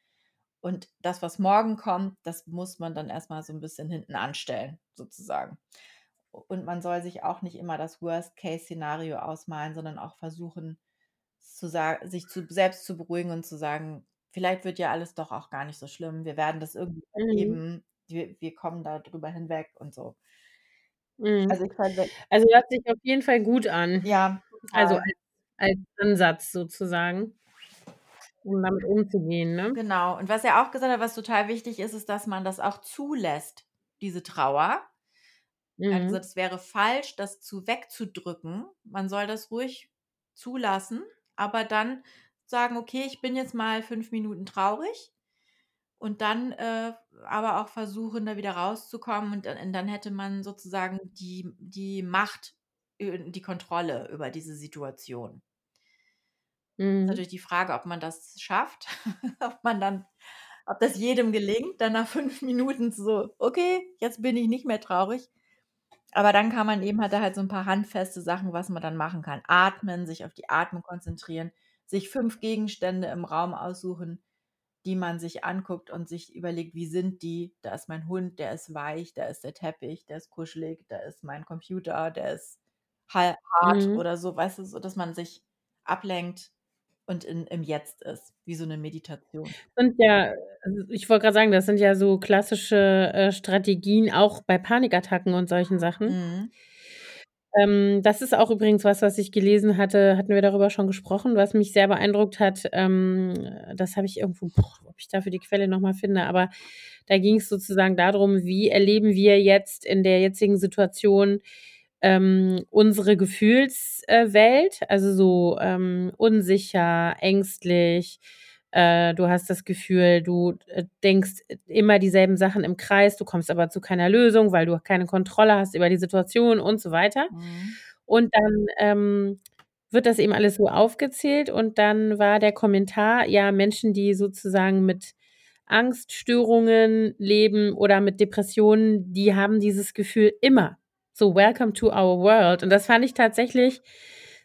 Und das, was morgen kommt, das muss man dann erst mal so 'n bisschen hinten anstellen, sozusagen.“ U und man soll sich auch nicht immer das Worst-Case-Szenario ausmalen, sondern auch versuchen zu sa sich zu selbst zu beruhigen und zu sagen: „Vielleicht wird ja alles doch auch gar nicht so schlimm. Wir werden das irgendwie Mhm. überleben. Wir wir kommen da drüber hinweg“ und so. Mhm. Also, ich fand Also, hört sich auf jeden Fall gut an. Ja, Also, als als Ansatz sozusagen um damit umzugehen, ne? Genau. Und was er auch gesagt hat, was total wichtig ist, ist, dass man das auch zulässt, diese Trauer. Er hat Mhm. gesagt, es wäre falsch, das zu wegzudrücken. Man soll das ruhig zulassen, aber dann sagen: „Okay, ich bin jetzt mal 5 Minuten traurig“ und dann, äh, aber auch versuchen, da wieder rauszukommen und dann dann hätte man sozusagen die die Macht, die Kontrolle über diese Situation. Ist Mhm. natürlich die Frage, ob man das schafft, [laughs] ob man dann ob das jedem gelingt, dann nach 5 Minuten so: „Okay, jetzt bin ich nicht mehr traurig.“ Aber dann kann man eben hat er halt so 'n paar handfeste Sachen, was man dann machen kann. Atmen, sich auf die Atmung konzentrieren, sich 5 Gegenstände im Raum aussuchen, die man sich anguckt und sich überlegt: „Wie sind die? Da ist mein Hund, der ist weich, da ist der Teppich, der ist kuschelig, da ist mein Computer, der ist ha hart“ Mhm. oder so, weißt du, so dass man sich ablenkt und in im Jetzt ist, wie so 'ne Meditation. Sind ja also, ich wollte grad sagen, das sind ja so klassische, äh, Strategien auch bei Panikattacken und solchen Sachen. Mhm. Ähm, das ist auch übrigens was, was ich gelesen hatte hatten wir darüber schon gesprochen, was mich sehr beeindruckt hat. Ähm, das habe ich irgendwo boah, ob ich dafür die Quelle noch mal finde, aber da ging's sozusagen darum, wie erleben wir jetzt in der jetzigen Situation, ähm, unsere Gefühls äh, Welt, also, so, ähm, unsicher, ängstlich. Äh, du hast das Gefühl, du, äh, denkst immer dieselben Sachen im Kreis, du kommst aber zu keiner Lösung, weil du keine Kontrolle hast über die Situation und so weiter. Mhm. Und dann, ähm, wird das eben alles so aufgezählt und dann war der Kommentar: „Ja, Menschen, die sozusagen mit Angststörungen leben oder mit Depressionen, die haben dieses Gefühl immer. So welcome to our world.“ Und das fand ich tatsächlich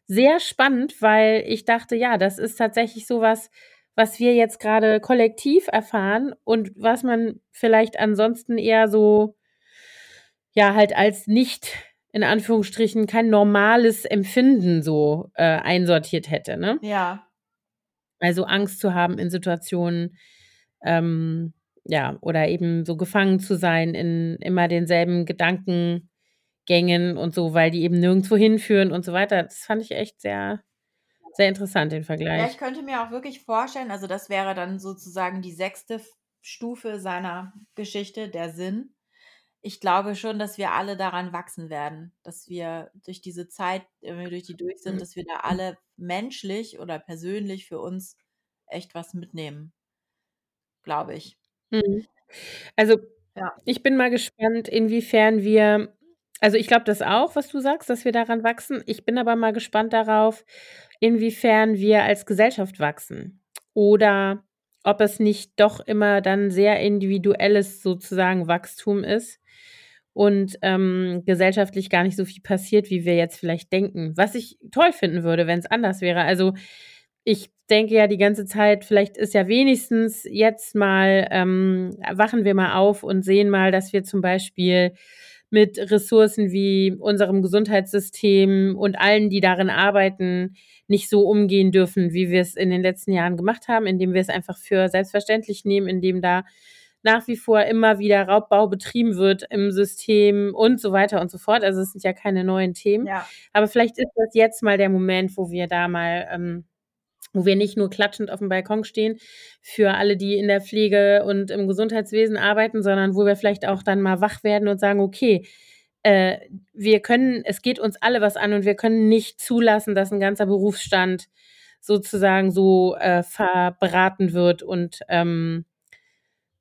sehr spannend, weil ich dachte: „Ja, das ist tatsächlich so was, wir jetzt grade kollektiv erfahren und was man vielleicht ansonsten eher so“ „ja, halt als nicht in Anführungsstrichen kein normales Empfinden so, äh, einsortiert hätte“, ne? Ja. Also, Angst zu haben in Situationen, ähm, ja, oder eben so gefangen zu sein in immer denselben Gedankengängen und so, weil die eben nirgendwo hinführen und so weiter. Das fand ich echt sehr sehr interessant, den Ja, ich Vergleich. könnte mir auch wirklich vorstellen also, das wäre dann sozusagen die 6. F Stufe seiner Geschichte, der Sinn. Ich glaube schon, dass wir alle daran wachsen werden, dass wir durch diese Zeit, wenn wir durch die durch sind, dass wir da alle menschlich oder persönlich für uns echt was mitnehmen. Glaube ich. Mhm. Also, Ja. ich bin mal gespannt, inwiefern wir also, ich glaube das auch, was du sagst, dass wir daran wachsen. Ich bin aber mal gespannt darauf, inwiefern wir als Gesellschaft wachsen oder ob es nicht doch immer dann sehr individuelles sozusagen Wachstum ist und, ähm, gesellschaftlich gar nicht so viel passiert, wie wir jetzt vielleicht denken. Was ich toll finden würde, wenn's anders wäre. Also, ich denke ja die ganze Zeit, vielleicht ist ja wenigstens jetzt mal ähm, wachen wir mal auf und sehen mal, dass wir zum Beispiel mit Ressourcen wie unserem Gesundheitssystem und allen, die darin arbeiten, nicht so umgehen dürfen, wie wir's in den letzten Jahren gemacht haben, indem wir es einfach für selbstverständlich nehmen, indem da nach wie vor immer wieder Raubbau betrieben wird im System und so weiter und so fort. Also, es sind ja keine neuen Themen. Ja. Aber vielleicht ist das jetzt mal der Moment, wo wir da mal ähm, wo wir nicht nur klatschend aufm Balkon stehen für alle, die in der Pflege und im Gesundheitswesen arbeiten, sondern wo wir vielleicht auch dann mal wach werden und sagen: „Okay, äh, wir können es geht uns alle was an und wir können nicht zulassen, dass 'n ganzer Berufsstand sozusagen so, äh, verbraten wird und, ähm,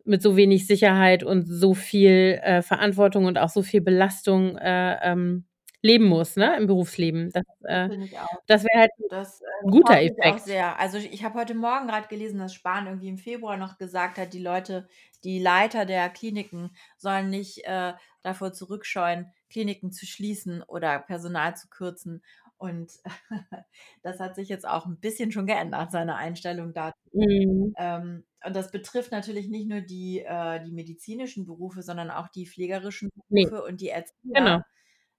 mit so wenig Sicherheit und so viel, äh, Verantwortung und auch so viel Belastung, äh, ähm, leben muss, ne, im Berufsleben. Das, äh Finde ich auch. das wäre halt Das, äh, 'n guter auch Effekt. sehr. Also, ich habe heute Morgen grad gelesen, dass Spahn irgendwie im Februar noch gesagt hat, die Leute die Leiter der Kliniken sollen nicht, äh, davor zurückscheuen, Kliniken zu schließen oder Personal zu kürzen. Und [laughs] das hat sich jetzt auch 'n bisschen schon geändert, seine Einstellung dazu. Mhm. Ähm, und das betrifft natürlich nicht nur die äh, die medizinischen Berufe, sondern auch die pflegerischen Ne, Berufe und die genau.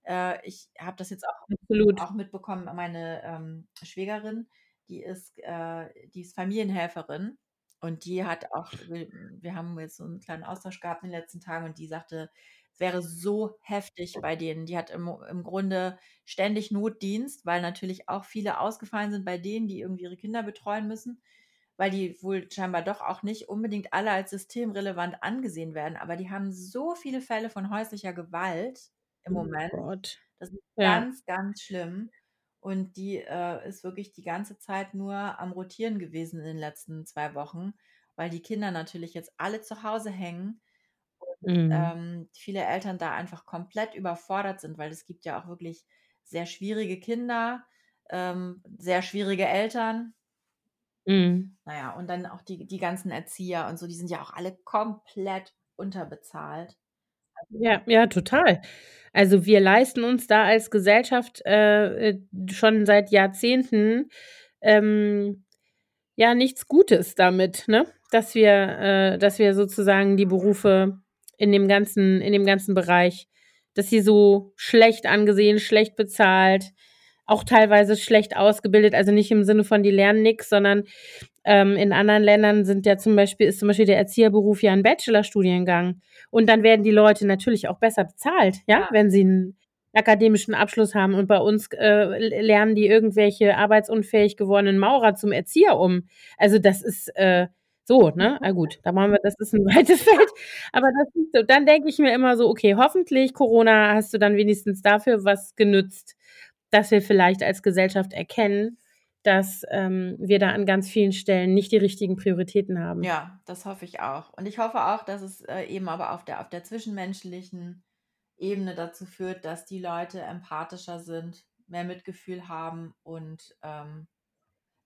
Äh, ich habe das jetzt auch Absolut. auch mitbekommen, meine, ähm, Schwägerin, die ist äh, die ist Familienhelferin und die hat auch wir wir haben jetzt so 'n kleinen Austausch gehabt in den letzten Tagen und die sagte, es wäre so heftig bei denen. Die hat im im Grunde ständig Notdienst, weil natürlich auch viele ausgefallen sind bei denen, die irgendwie ihre Kinder betreuen müssen, weil die wohl scheinbar doch auch nicht unbedingt alle als systemrelevant angesehen werden. Aber die haben so viele Fälle von häuslicher Gewalt im Oh Moment. Gott. Das ist Ja. ganz, ganz schlimm. Und die, äh, ist wirklich die ganze Zeit nur am Rotieren gewesen in den letzten 2 Wochen, weil die Kinder natürlich jetzt alle zu Hause hängen und, Mhm. ähm, viele Eltern da einfach komplett überfordert sind, weil es gibt ja auch wirklich sehr schwierige Kinder, ähm, sehr schwierige Eltern. Mhm. Na ja, und dann auch die die ganzen Erzieher und so, die sind ja auch alle komplett unterbezahlt. Ja, ja, total. Also, wir leisten uns da als Gesellschaft, äh, äh, schon seit Jahrzehnten, ähm, ja, nichts Gutes damit, ne, dass wir äh, dass wir sozusagen die Berufe in dem ganzen in dem ganzen Bereich dass sie so schlecht angesehen, schlecht bezahlt, auch teilweise schlecht ausgebildet. Also, nicht im Sinne von, die lernen nix, sondern, ähm, in anderen Ländern sind ja zum Beispiel ist zum Beispiel der Erzieherberuf ja 'n Bachelorstudiengang. Und dann werden die Leute natürlich auch besser bezahlt, ja, Ja. wenn sie 'n akademischen Abschluss haben. Und bei uns, äh, lernen die irgendwelche arbeitsunfähig gewordenen Maurer zum Erzieher um. Also, das ist, äh, so, ne? Ah, gut, da machen wir das ist 'n [laughs] weites Feld. Aber das dann denke ich mir immer so: „Okay, hoffentlich, Corona, hast du dann wenigstens dafür was genützt, dass wir vielleicht als Gesellschaft erkennen, dass, ähm, wir da an ganz vielen Stellen nicht die richtigen Prioritäten haben.“ Ja, das hoffe ich auch. Und ich hoffe auch, dass es, äh, eben aber auf der auf der zwischenmenschlichen Ebene dazu führt, dass die Leute empathischer sind, mehr Mitgefühl haben und, ähm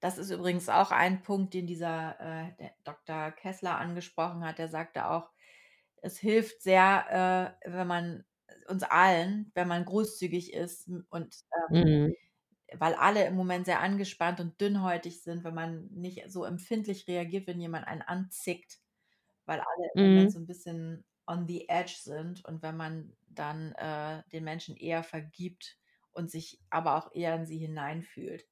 das ist übrigens auch ein Punkt, den dieser, äh, Doktor Kessler angesprochen hat. Der sagte auch, es hilft sehr, äh, wenn man uns allen, wenn man großzügig ist und, ähm Mhm. weil alle im Moment sehr angespannt und dünnhäutig sind, wenn man nicht so empfindlich reagiert, wenn jemand einen anzickt, weil alle im Moment Mhm. so 'n bisschen on the edge sind. Und wenn man dann, äh, den Menschen eher vergibt und sich aber auch eher in sie hineinfühlt.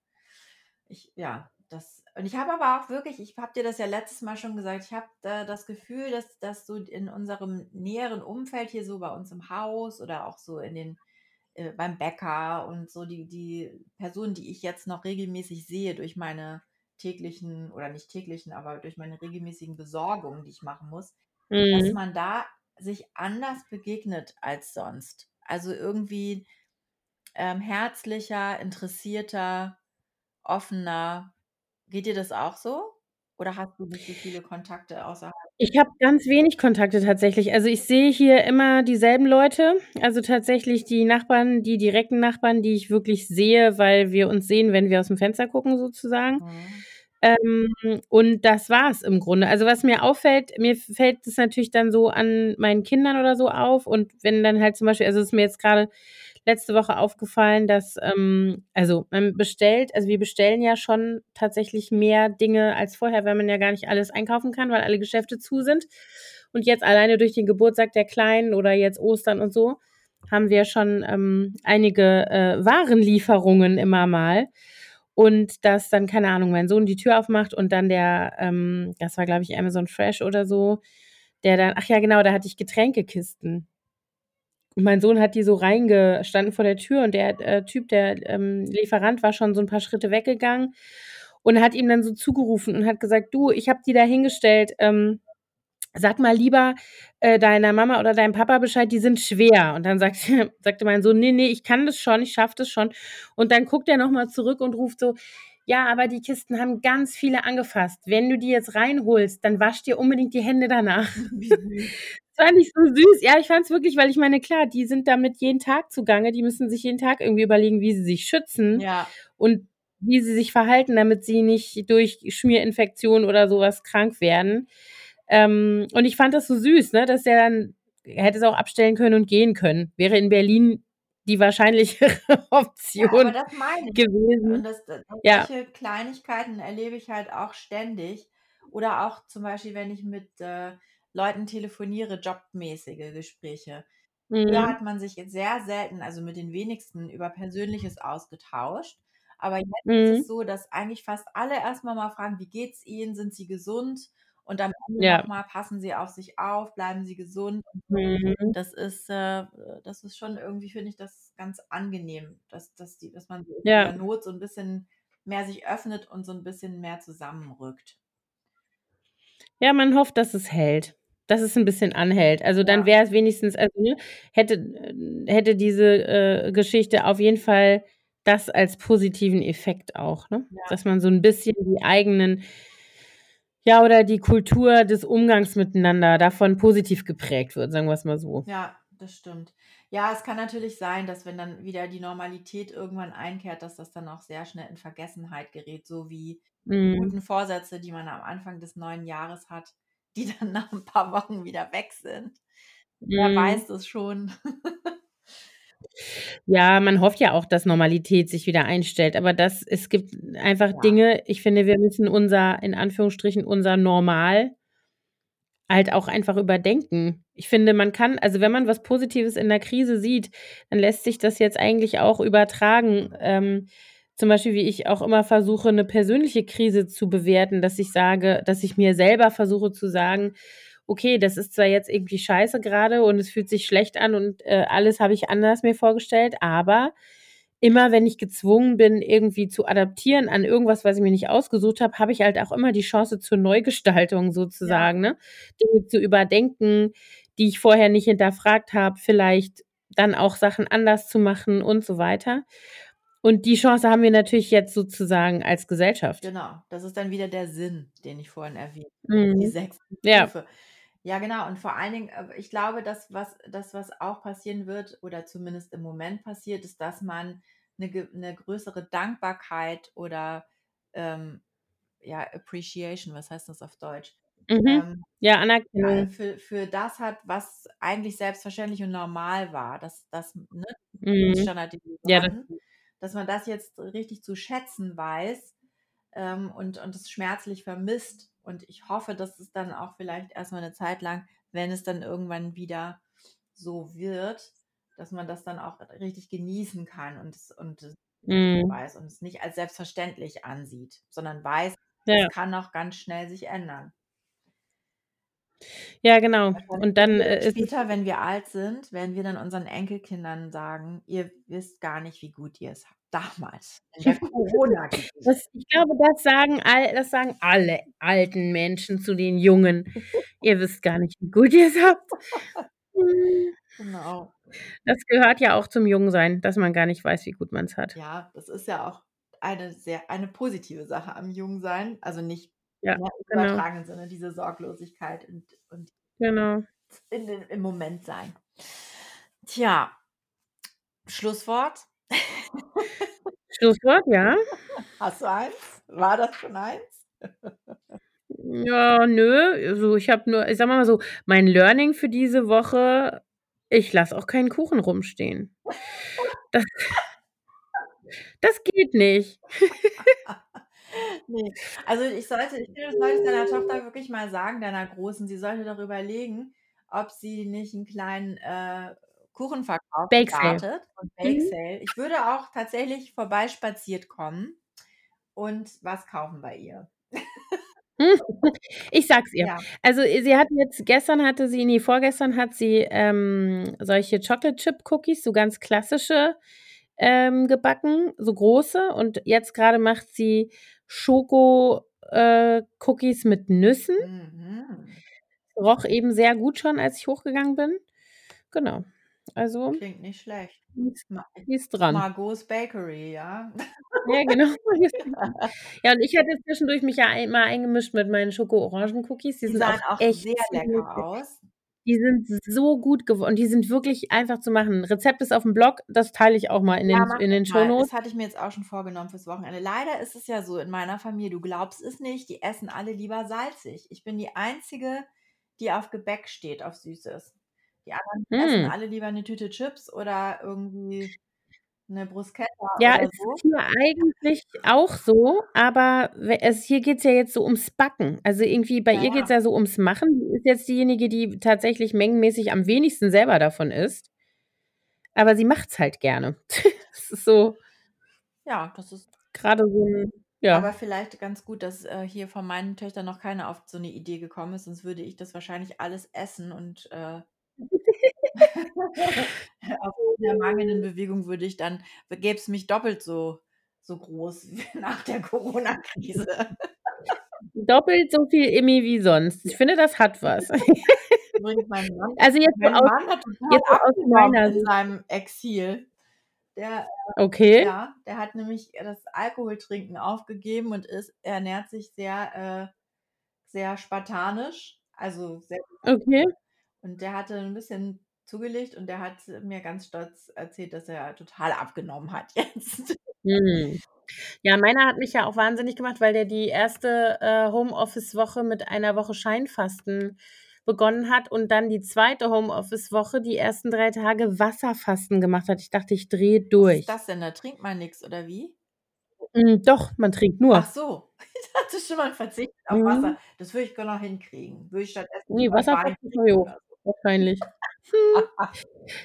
Ich ja, das und ich habe aber auch wirklich ich habe dir das ja letztes Mal schon gesagt, ich habe da das Gefühl, dass dass so in unserem näheren Umfeld hier so bei uns im Haus oder auch so in den äh, beim Bäcker und so die die Personen, die ich jetzt noch regelmäßig sehe durch meine täglichen oder nicht täglichen, aber durch meine regelmäßigen Besorgungen, die ich machen muss, dass Mhm. man da sich anders begegnet als sonst. Also, irgendwie, ähm, herzlicher, interessierter, offener. Geht dir das auch so? Oder hast du nicht so viele Kontakte außerhalb? Ich habe ganz wenig Kontakte tatsächlich. Also, ich sehe hier immer dieselben Leute. Also, tatsächlich die Nachbarn die direkten Nachbarn, die ich wirklich sehe, weil wir uns sehen, wenn wir aus'm Fenster gucken sozusagen. Mhm. Ähm, und das war's im Grunde. Also, was mir auffällt mir fällt es natürlich dann so an meinen Kindern oder so auf und wenn dann halt zum Beispiel also, ist mir jetzt grade letzte Woche aufgefallen, dass, ähm also, man bestellt also, wir bestellen ja schon tatsächlich mehr Dinge als vorher, weil man ja gar nicht alles einkaufen kann, weil alle Geschäfte zu sind. Und jetzt alleine durch den Geburtstag der Kleinen oder jetzt Ostern und so, haben wir schon, ähm, einige, äh, Warenlieferungen immer mal. Und dass dann, keine Ahnung, mein Sohn die Tür aufmacht und dann der, ähm das war, glaube ich, Amazon Fresh oder so, der dann ach ja, genau, da hatte ich Getränkekisten. Und mein Sohn hat die so reinge standen vor der Tür und der, äh, Typ, der, ähm, Lieferant war schon so 'n paar Schritte weggegangen und hat ihm dann so zugerufen und hat gesagt: „Du, ich habe die da hingestellt, ähm, sag mal lieber, äh, deiner Mama oder deinem Papa Bescheid, die sind schwer.“ Und dann sagte [laughs] sagte mein Sohn: „Ne, ne, ich kann das schon, ich schaffe das schon.“ Und dann guckt er noch mal zurück und ruft so: Ja, aber die Kisten haben ganz viele angefasst. Wenn du die jetzt reinholst, dann wasch dir unbedingt die Hände danach. Das fand ich so süß. Ja, ich fand es wirklich, weil ich meine, klar, die sind damit jeden Tag zugange. Die müssen sich jeden Tag irgendwie überlegen, wie sie sich schützen Ja. und wie sie sich verhalten, damit sie nicht durch Schmierinfektion oder sowas krank werden. Ähm, und ich fand das so süß, ne, dass der dann er hätte es auch abstellen können und gehen können. Wäre in Berlin die wahrscheinlichere [laughs] Ja, aber Option das meine ich. gewesen. Und das das Ja. solche Kleinigkeiten erlebe ich halt auch ständig. Oder auch zum Beispiel, wenn ich mit, äh, Leuten telefoniere, jobmäßige Gespräche. Früher Mhm. hat man sich sehr selten, also mit den wenigsten, über Persönliches ausgetauscht. Aber jetzt ist Mhm. es so, dass eigentlich fast alle erst mal fragen: „Wie geht's Ihnen? Sind Sie gesund?“ Und am Ende Ja. noch mal: „Passen Sie auf sich auf, bleiben Sie gesund“ und so. Mhm. Das ist, äh das ist schon irgendwie finde ich das ganz angenehm, dass dass die dass man so in Ja. dieser Not so 'n bisschen mehr sich öffnet und so 'n bisschen mehr zusammenrückt. Ja, man hofft, dass es hält, dass es 'n bisschen anhält. Also, dann Ja. wäre es wenigstens also, ne, hätte hätte diese, äh, Geschichte auf jeden Fall das als positiven Effekt auch, ne? Ja. Dass man so 'n bisschen die eigenen ja, oder die Kultur des Umgangs miteinander davon positiv geprägt wird, sagen wir's mal so. Ja, das stimmt. Ja, es kann natürlich sein, dass wenn dann wieder die Normalität irgendwann einkehrt, dass das dann auch sehr schnell in Vergessenheit gerät, so wie die Mhm. guten Vorsätze, die man am Anfang des neuen Jahres hat, die [laughs] dann nach 'n paar Wochen wieder weg sind. Wer Mhm. weiß das schon? [laughs] Ja, man hofft ja auch, dass Normalität sich wieder einstellt, aber das es gibt einfach Ja. Dinge ich finde, wir müssen unser in Anführungsstrichen, unser Normal halt auch einfach überdenken. Ich finde, man kann also, wenn man was Positives in der Krise sieht, dann lässt sich das jetzt eigentlich auch übertragen. Ähm, zum Beispiel, wie ich auch immer versuche, 'ne persönliche Krise zu bewerten, dass ich sage dass ich mir selber versuche zu sagen: „Okay, das ist zwar jetzt irgendwie scheiße grade und es fühlt sich schlecht an und, äh, alles habe ich anders mir vorgestellt, aber immer wenn ich gezwungen bin, irgendwie zu adaptieren an irgendwas, was ich mir nicht ausgesucht habe, habe ich halt auch immer die Chance zur Neugestaltung Ja. sozusagen, ne? Dinge zu überdenken, die ich vorher nicht hinterfragt habe, vielleicht dann auch Sachen anders zu machen und so weiter. Und die Chance haben wir natürlich jetzt sozusagen als Gesellschaft. Genau, das ist dann wieder der Sinn, den ich vorhin erwähnt die Mhm. 6. Ja. Stufe. Ja, genau. Und vor allen Dingen, äh, ich glaube, das, was das, was auch passieren wird oder zumindest im Moment passiert, ist, dass man 'ne ge 'ne größere Dankbarkeit oder, ähm, ja, Appreciation, was heißt das auf Deutsch? Mhm. Ähm, Ja, ja, Anerkennung. für für das hat, was eigentlich selbstverständlich und normal war, dass dass, ne, Mhm. So Ja, das. Dass man das jetzt richtig zu schätzen weiß, ähm, und und es schmerzlich vermisst. Und ich hoffe, dass es dann auch vielleicht erst mal 'ne Zeit lang, wenn es dann irgendwann wieder so wird, dass man das dann auch richtig genießen kann und es und es Mhm. weiß und es nicht als selbstverständlich ansieht, sondern weiß, Ja. es kann auch ganz schnell sich ändern. Ja, genau. Und dann, äh, ist es später, wenn wir alt sind, werden wir dann unseren Enkelkindern sagen: „Ihr wisst gar nicht, wie gut ihr es habt damals in der Corona-Krise.“ [laughs] Das ich glaube, das sagen all das sagen alle alten Menschen zu den Jungen: „Ihr wisst gar nicht, wie gut ihr's habt.“ Hm. [laughs] Genau. Das gehört ja auch zum Jungsein, dass man gar nicht weiß, wie gut man's hat. Ja, das ist ja auch eine sehr eine positive Sache am Jungsein, also nicht, Ja, im genau. übertragenen Sinne, diese Sorglosigkeit und und Genau. in den im Moment sein. Tja. Schlusswort? Schlusswort, ja. [laughs] Hast du eins? War das schon eins? Ja, nö, also, ich habe nur ich sage mal so, mein Learning für diese Woche: Ich lasse auch keinen Kuchen rumstehen. Das [laughs] das geht nicht. [laughs] Ne, also, ich sollte ich finde, du solltest deiner Tochter wirklich mal sagen, deiner Großen, sie sollte doch überlegen, ob sie nicht 'n kleinen, äh, Kuchenverkauf Bake startet, 'n Bake Mhm. Sale. Ich würde auch tatsächlich vorbeispaziert kommen und was kaufen bei ihr. [laughs] Ich sage es ihr. Ja. Also, sie hat jetzt gestern hatte sie ne, vorgestern hat sie, ähm, solche Chocolate Chip Cookies, so ganz klassische, ähm, gebacken, so große und jetzt grade macht sie Schoko äh, mit Nüssen. Mhm. Roch eben sehr gut schon, als ich hochgegangen bin. Genau. Also Klingt nicht schlecht. die ist dran. Margot's Bakery, ja? Ja, genau. [laughs] Ja, und ich hatte zwischendurch mich ja ein mal eingemischt mit meinen Schoko-Orangen-Cookies. Die Die sahen auch auch echt sehr lecker aus. Die sind so gut gewo und die sind wirklich einfach zu machen. Rezept ist aufm Blog, das teile ich auch mal in Ja, den mach in den. Shownotes. Das hatte ich mir jetzt auch schon vorgenommen fürs Wochenende. Leider ist es ja so in meiner Familie, du glaubst es nicht, die essen alle lieber salzig. Ich bin die Einzige, die auf Gebäck steht, auf Süßes. Die anderen essen Hm. alle lieber 'ne Tüte Chips oder irgendwie 'ne Bruschetta Ja, oder es so. ist hier eigentlich auch so, aber es hier geht's ja jetzt so ums Backen. Also, irgendwie bei Ja, ihr ja. geht's ja so ums Machen. Die ist jetzt diejenige, die tatsächlich mengenmäßig am wenigsten selber davon isst. Aber sie macht's halt gerne. [laughs] Das ist so Ja, das ist grade so 'n aber ja. vielleicht ganz gut, dass, äh, hier von meinen Töchtern noch keiner auf so 'ne Idee gekommen ist, sonst würde ich das wahrscheinlich alles essen und, äh [laughs] aufgrund der mangelnden Bewegung würde ich dann gäbe es mich doppelt so so groß wie [laughs] nach der Corona-Krise. Doppelt so viel Immi wie sonst. Ich finde, das hat was. [laughs] Übrigens mein Mann [laughs] Also, jetzt mein aus Mann hat total jetzt aus meiner in seinem Exil. Der, äh Okay. ja, der hat nämlich das Alkoholtrinken aufgegeben und ist ernährt sich sehr, äh sehr spartanisch, also sehr Okay. Und der hatte 'n bisschen zugelegt und der hat mir ganz stolz erzählt, dass er total abgenommen hat [laughs] jetzt. Mhm. Ja, meiner hat mich ja auch wahnsinnig gemacht, weil der die 1. äh, Homeoffice-Woche mit einer Woche Scheinfasten begonnen hat und dann die 2. Homeoffice-Woche die ersten 3 Tage Wasserfasten gemacht hat. Ich dachte, ich drehe Was ist durch. das denn? Da trinkt man nix oder wie? Hm, doch, man trinkt Ach nur. so, [laughs] ich dachte schon, man verzichtet auf Mhm. Wasser. Das würde ich gerne noch hinkriegen. Würde ich stattdessen Ne, lieber Wein Wasserfasten so. wahrscheinlich. [laughs] Hm.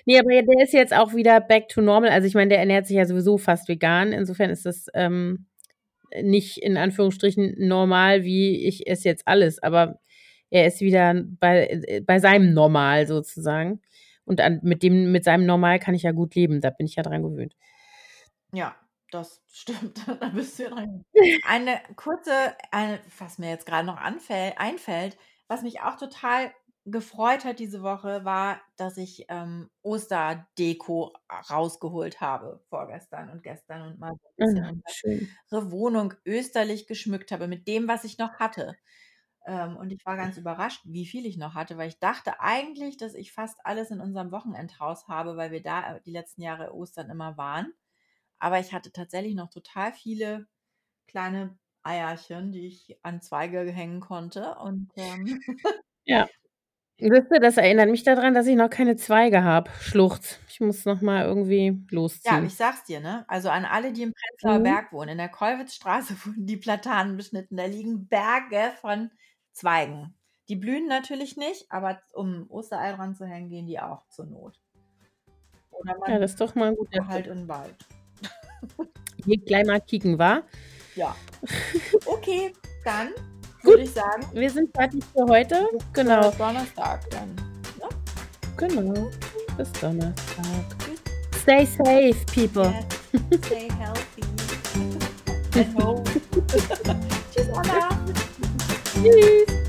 Ne, aber der ist jetzt auch wieder back to normal. Also, ich meine, der ernährt sich ja sowieso fast vegan. Insofern ist das, ähm, nicht in Anführungsstrichen normal, wie ich esse jetzt alles, aber er ist wieder bei äh, bei seinem Normal sozusagen. Und an mit dem mit seinem Normal kann ich ja gut leben. Da bin ich ja dran gewöhnt. Ja, das stimmt. [laughs] Da bist du ja dran. Eine kurze eine was mir jetzt grade noch anfäll einfällt, was mich auch total gefreut hat diese Woche, war, dass ich, ähm, Osterdeko rausgeholt habe vorgestern und gestern und mal so 'n bisschen Ah, unsere Wohnung österlich geschmückt habe mit dem, was ich noch hatte. Ähm, und ich war ganz überrascht, wie viel ich noch hatte, weil ich dachte eigentlich, dass ich fast alles in unserem Wochenendhaus habe, weil wir da, äh, die letzten Jahre Ostern immer waren. Aber ich hatte tatsächlich noch total viele kleine Eierchen, die ich an Zweige hängen konnte und, ähm Ja. [laughs] [laughs] Du, das erinnert mich da dran, dass ich noch keine Zweige habe. Schluchz. Ich muss noch mal irgendwie Ja, losziehen. ich sage es dir, ne? Also, an alle, die im Prenzlauer Mhm. Berg wohnen, in der Kollwitzstraße [laughs] wurden die Platanen beschnitten. Da liegen Berge von Zweigen. Die blühen natürlich nicht, aber um Osterei dran zu hängen, gehen die auch zur Not. Oder Ja, man das ist doch mal 'n guter halt Tipp. in Wald. Gehe gleich mal kicken, wa? Ja. [laughs] Okay, dann Gut. würde ich sagen Wir sind fertig für heute. bis, Genau. äh, Donnerstag dann, ne? Genau. Bis Donnerstag. Stay safe, people. Yes. Stay healthy. At home. [laughs] [laughs] Tschüss, Anna. Tschüss.